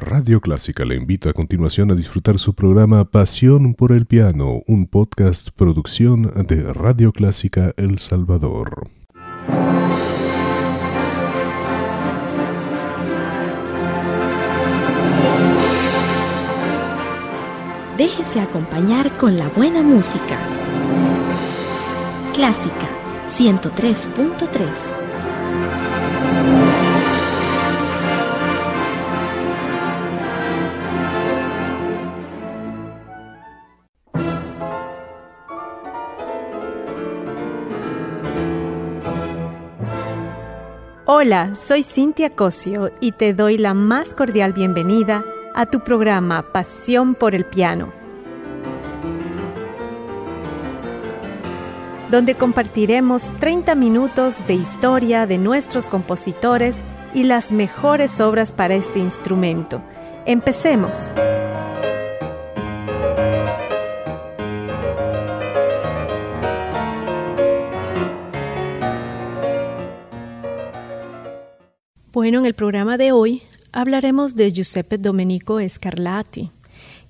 Radio Clásica le invita a continuación a disfrutar su programa Pasión por el Piano, un podcast producción de Radio Clásica El Salvador. Déjese acompañar con la buena música. Clásica 103.3 Hola, soy Cintia Cosio y te doy la más cordial bienvenida a tu programa Pasión por el Piano, donde compartiremos 30 minutos de historia de nuestros compositores y las mejores obras para este instrumento. Empecemos. Bueno, en el programa de hoy hablaremos de Giuseppe Domenico Scarlatti,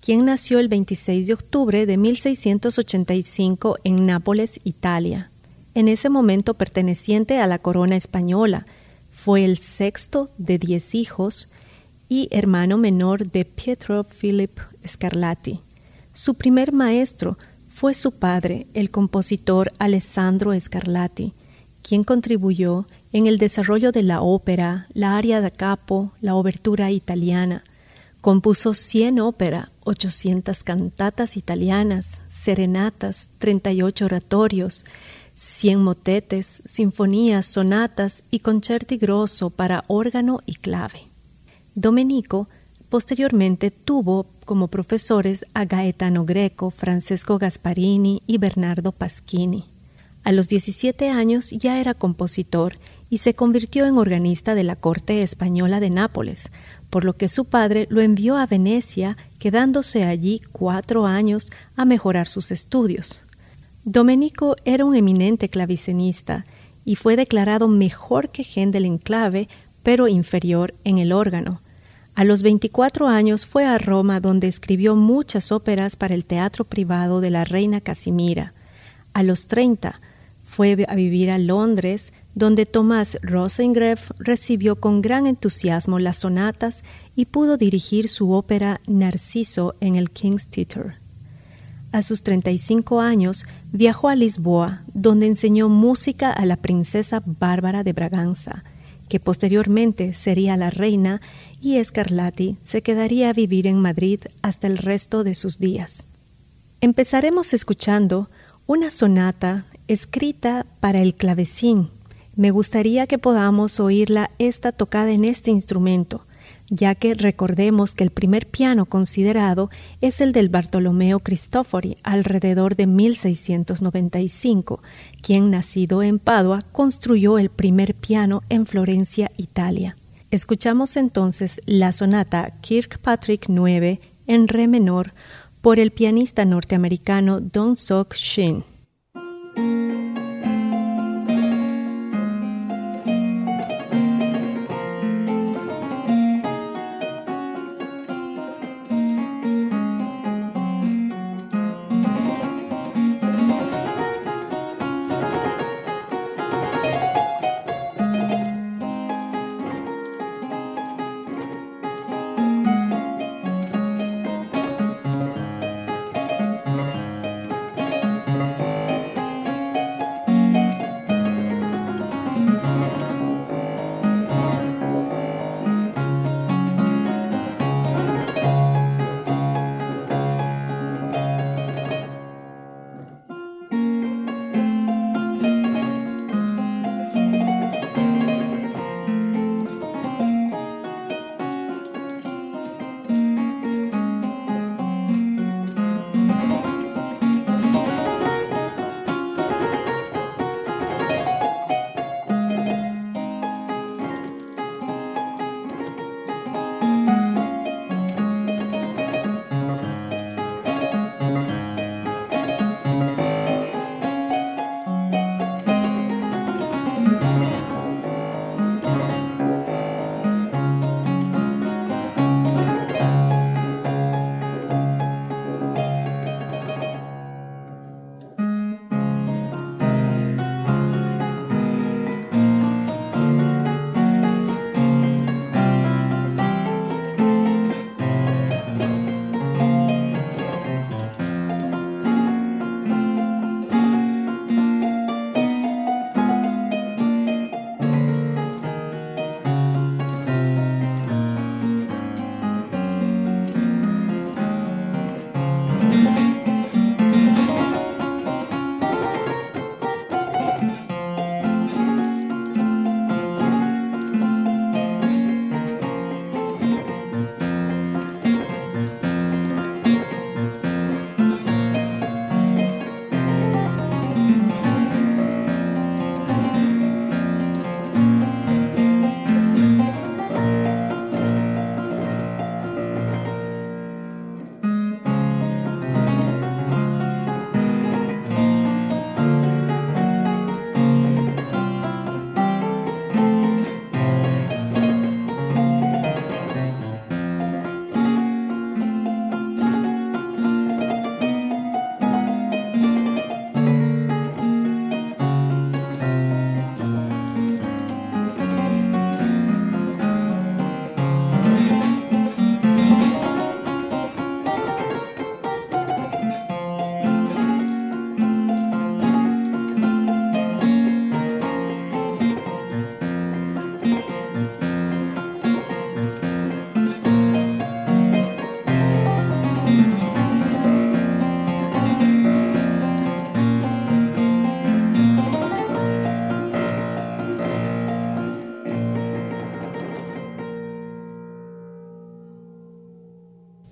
quien nació el 26 de octubre de 1685 en Nápoles, Italia. En ese momento perteneciente a la corona española, fue el sexto de diez hijos y hermano menor de Pietro Filippo Scarlatti. Su primer maestro fue su padre, el compositor Alessandro Scarlatti, quien contribuyó en el desarrollo de la ópera, la aria da capo, la obertura italiana. Compuso 100 ópera, 800 cantatas italianas, serenatas, 38 oratorios, 100 motetes, sinfonías, sonatas y concerti grosso para órgano y clave. Domenico posteriormente tuvo como profesores a Gaetano Greco, Francesco Gasparini y Bernardo Paschini. A los 17 años ya era compositor y se convirtió en organista de la corte española de Nápoles, por lo que su padre lo envió a Venecia, quedándose allí cuatro años a mejorar sus estudios. Domenico era un eminente clavicenista y fue declarado mejor que Händel en clave, pero inferior en el órgano. A los 24 años fue a Roma donde escribió muchas óperas para el teatro privado de la reina Casimira. A los 30 fue a vivir a Londres, donde Tomás Rosengreff recibió con gran entusiasmo las sonatas y pudo dirigir su ópera Narciso en el King's Theatre. A sus 35 años viajó a Lisboa, donde enseñó música a la princesa Bárbara de Braganza, que posteriormente sería la reina, y Scarlatti se quedaría a vivir en Madrid hasta el resto de sus días. Empezaremos escuchando una sonata escrita para el clavecín me gustaría que podamos oírla esta tocada en este instrumento, ya que recordemos que el primer piano considerado es el del Bartolomeo Cristofori alrededor de 1695, quien nacido en Padua construyó el primer piano en Florencia, Italia. Escuchamos entonces la sonata Kirkpatrick 9 en re menor por el pianista norteamericano Don Sok Shin.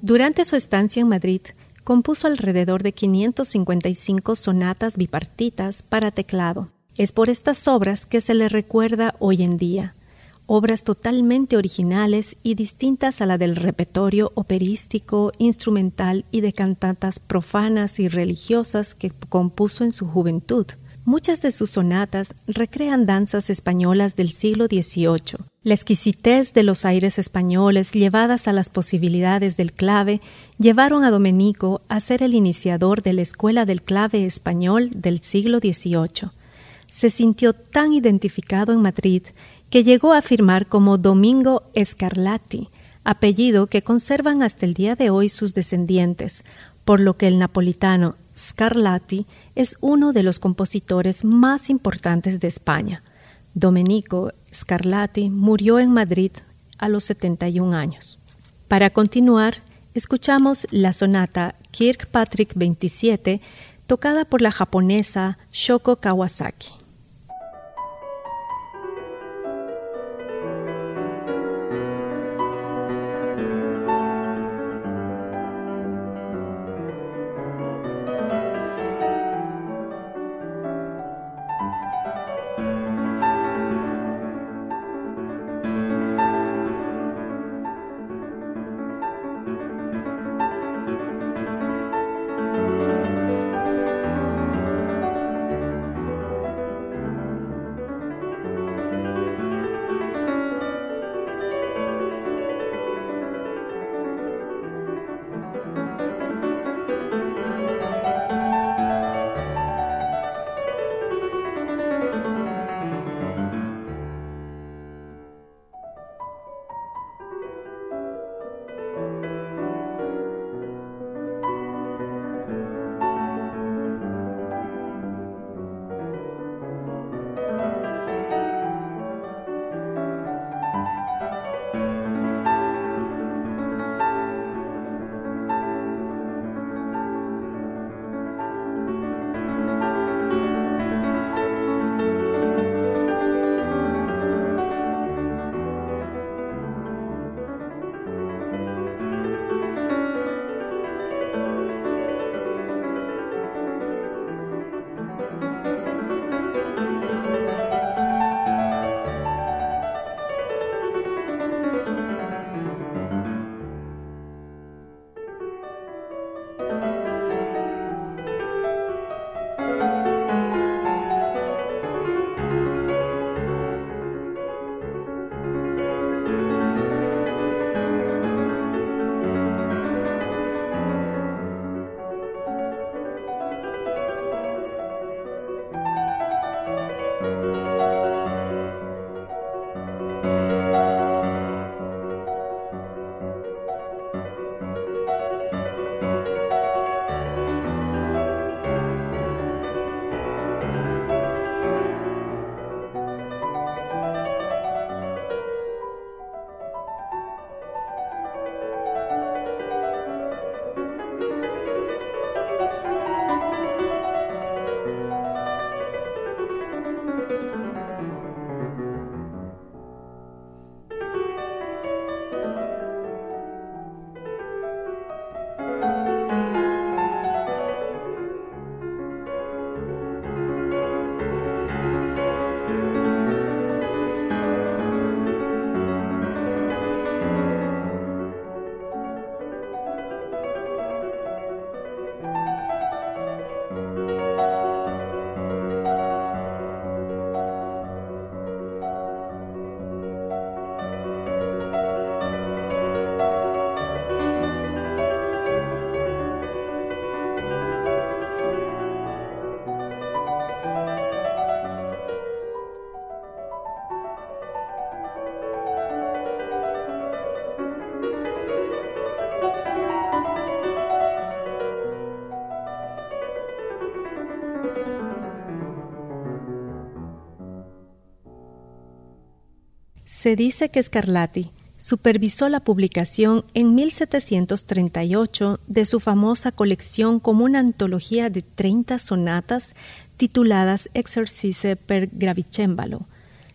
Durante su estancia en Madrid, compuso alrededor de 555 sonatas bipartitas para teclado. Es por estas obras que se le recuerda hoy en día, obras totalmente originales y distintas a la del repertorio operístico, instrumental y de cantatas profanas y religiosas que compuso en su juventud. Muchas de sus sonatas recrean danzas españolas del siglo XVIII. La exquisitez de los aires españoles llevadas a las posibilidades del clave llevaron a Domenico a ser el iniciador de la Escuela del Clave Español del siglo XVIII. Se sintió tan identificado en Madrid que llegó a firmar como Domingo Scarlatti, apellido que conservan hasta el día de hoy sus descendientes, por lo que el napolitano Scarlatti es uno de los compositores más importantes de España. Domenico Scarlatti murió en Madrid a los 71 años. Para continuar, escuchamos la sonata Kirkpatrick 27 tocada por la japonesa Shoko Kawasaki. Se dice que Scarlatti supervisó la publicación en 1738 de su famosa colección como una antología de 30 sonatas tituladas Exercice per Gravicembalo.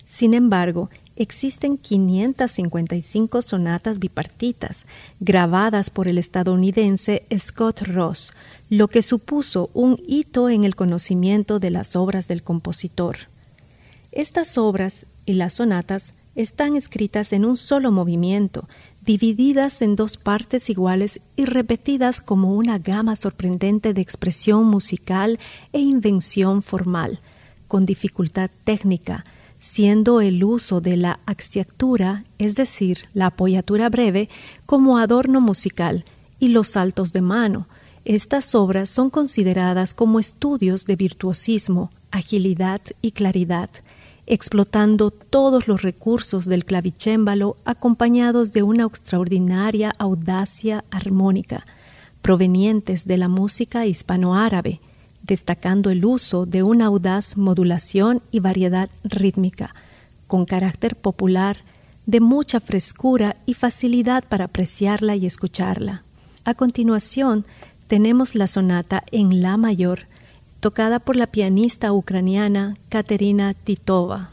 Sin embargo, existen 555 sonatas bipartitas grabadas por el estadounidense Scott Ross, lo que supuso un hito en el conocimiento de las obras del compositor. Estas obras y las sonatas están escritas en un solo movimiento, divididas en dos partes iguales y repetidas como una gama sorprendente de expresión musical e invención formal, con dificultad técnica, siendo el uso de la axiatura, es decir, la apoyatura breve, como adorno musical y los saltos de mano. Estas obras son consideradas como estudios de virtuosismo, agilidad y claridad, explotando todos los recursos del clavicémbalo acompañados de una extraordinaria audacia armónica, provenientes de la música hispanoárabe, destacando el uso de una audaz modulación y variedad rítmica, con carácter popular, de mucha frescura y facilidad para apreciarla y escucharla. A continuación, tenemos la sonata en La mayor, tocada por la pianista ucraniana Katerina Titova.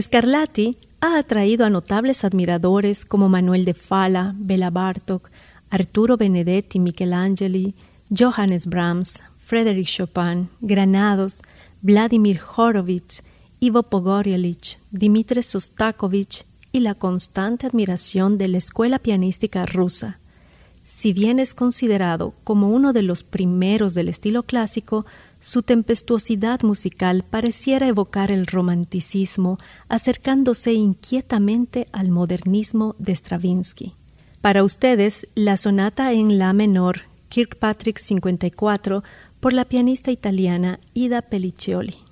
Scarlatti ha atraído a notables admiradores como Manuel de Fala, Bela Bartok, Arturo Benedetti Michelangeli, Johannes Brahms, Frédéric Chopin, Granados, Vladimir Horowitz, Ivo Pogoryelich, Dmitri Sostakovich y la constante admiración de la escuela pianística rusa. Si bien es considerado como uno de los primeros del estilo clásico, su tempestuosidad musical pareciera evocar el romanticismo, acercándose inquietamente al modernismo de Stravinsky. Para ustedes, la sonata en La menor, Kirkpatrick 54, por la pianista italiana Ida Pelliccioli.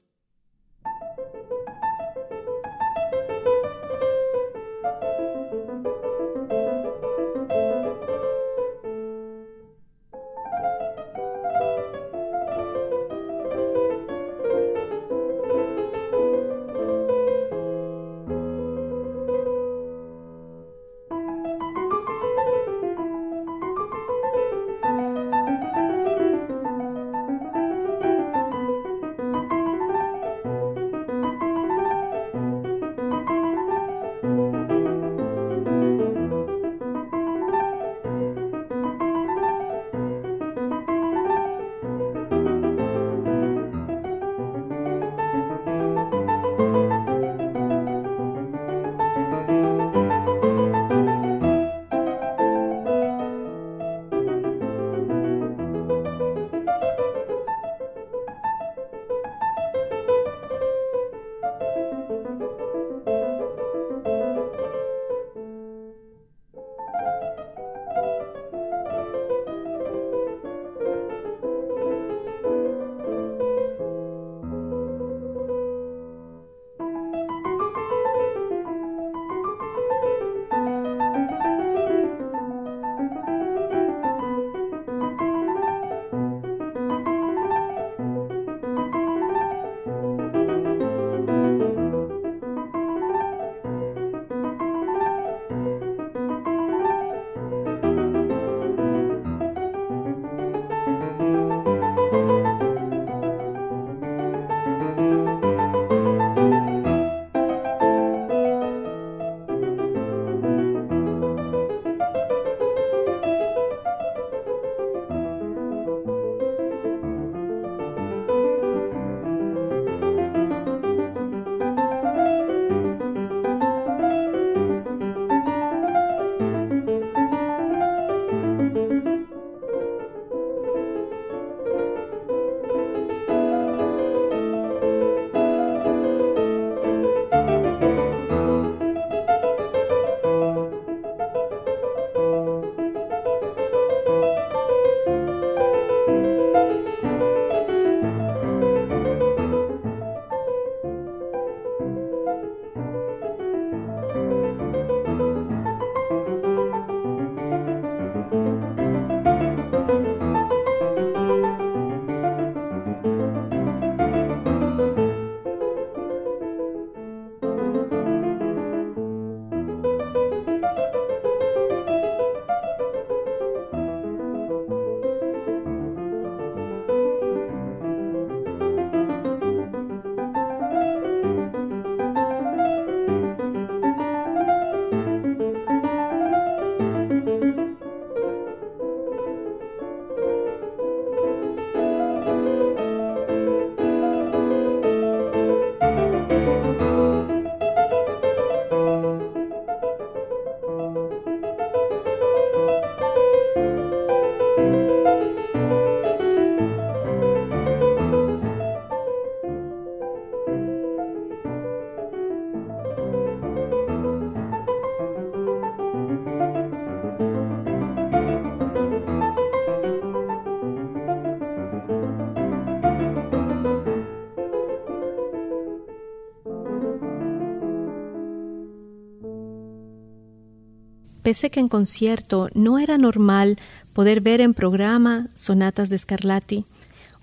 Pese que en concierto no era normal poder ver en programa sonatas de Scarlatti,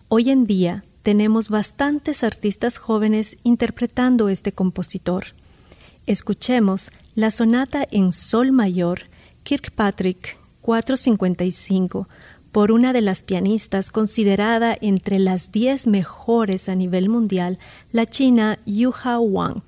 hoy en día tenemos bastantes artistas jóvenes interpretando este compositor. Escuchemos la sonata en Sol mayor Kirkpatrick 455 por una de las pianistas considerada entre las diez mejores a nivel mundial, la china Yuha Wang.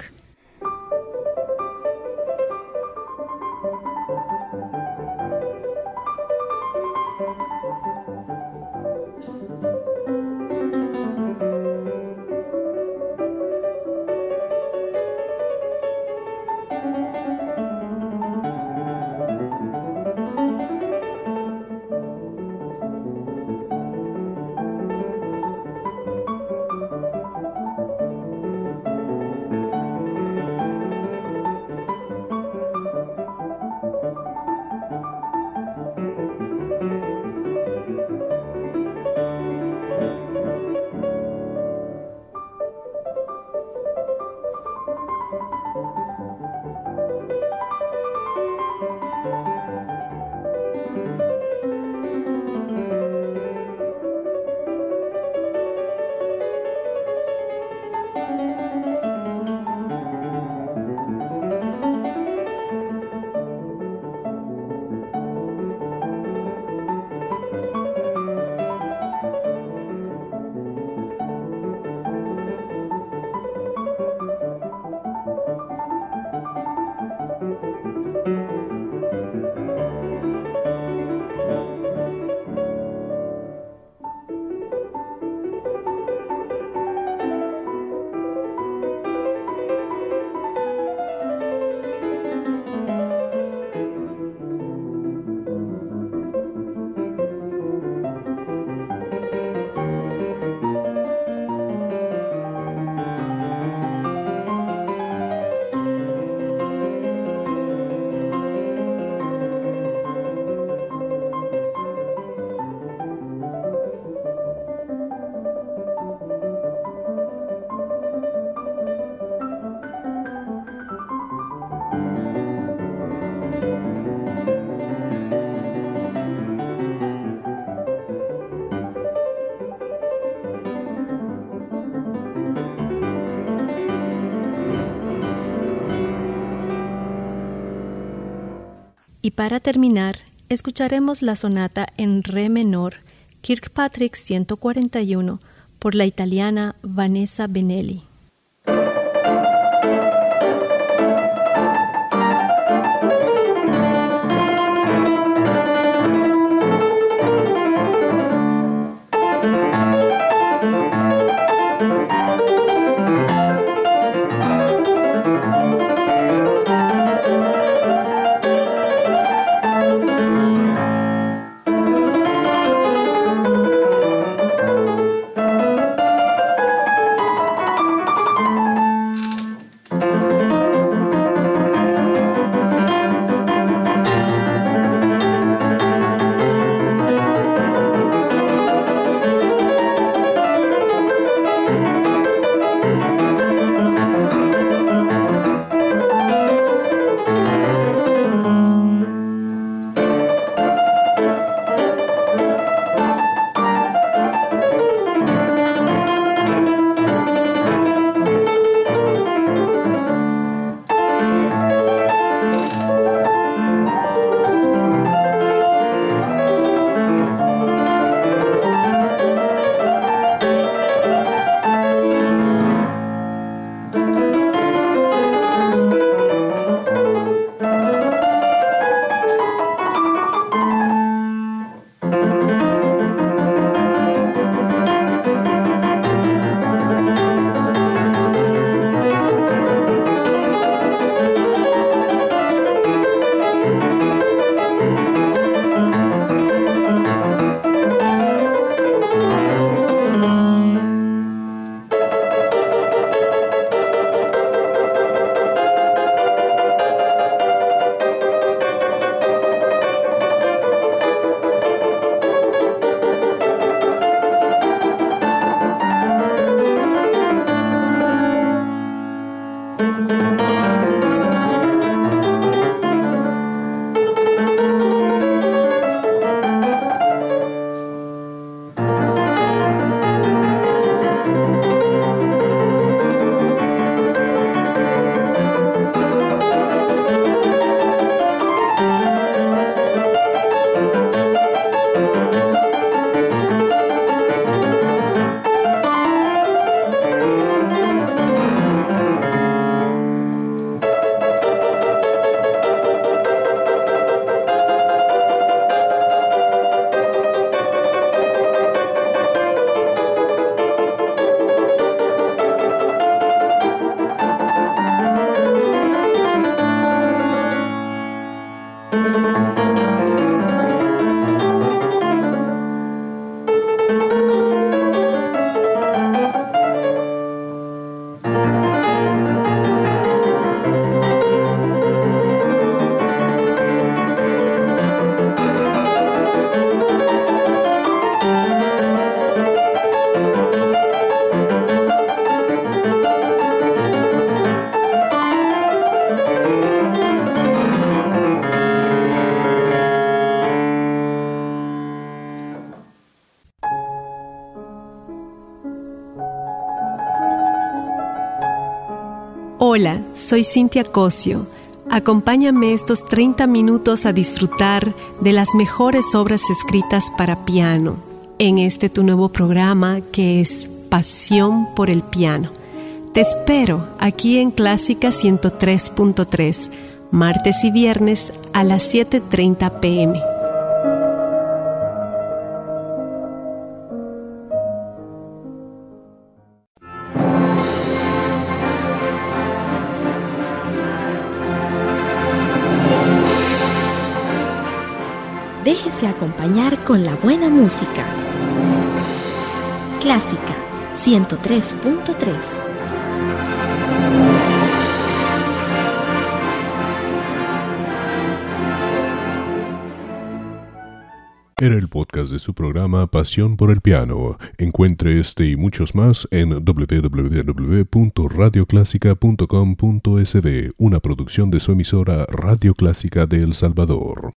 Y para terminar, escucharemos la sonata en re menor, Kirkpatrick 141, por la italiana Vanessa Benelli. Hola, soy Cintia Cosio. Acompáñame estos 30 minutos a disfrutar de las mejores obras escritas para piano en este tu nuevo programa que es Pasión por el Piano. Te espero aquí en Clásica 103.3, martes y viernes a las 7.30 pm. Acompañar con la buena música. Clásica 103.3 Era el podcast de su programa Pasión por el Piano. Encuentre este y muchos más en www.radioclásica.com.sb, una producción de su emisora Radio Clásica de El Salvador.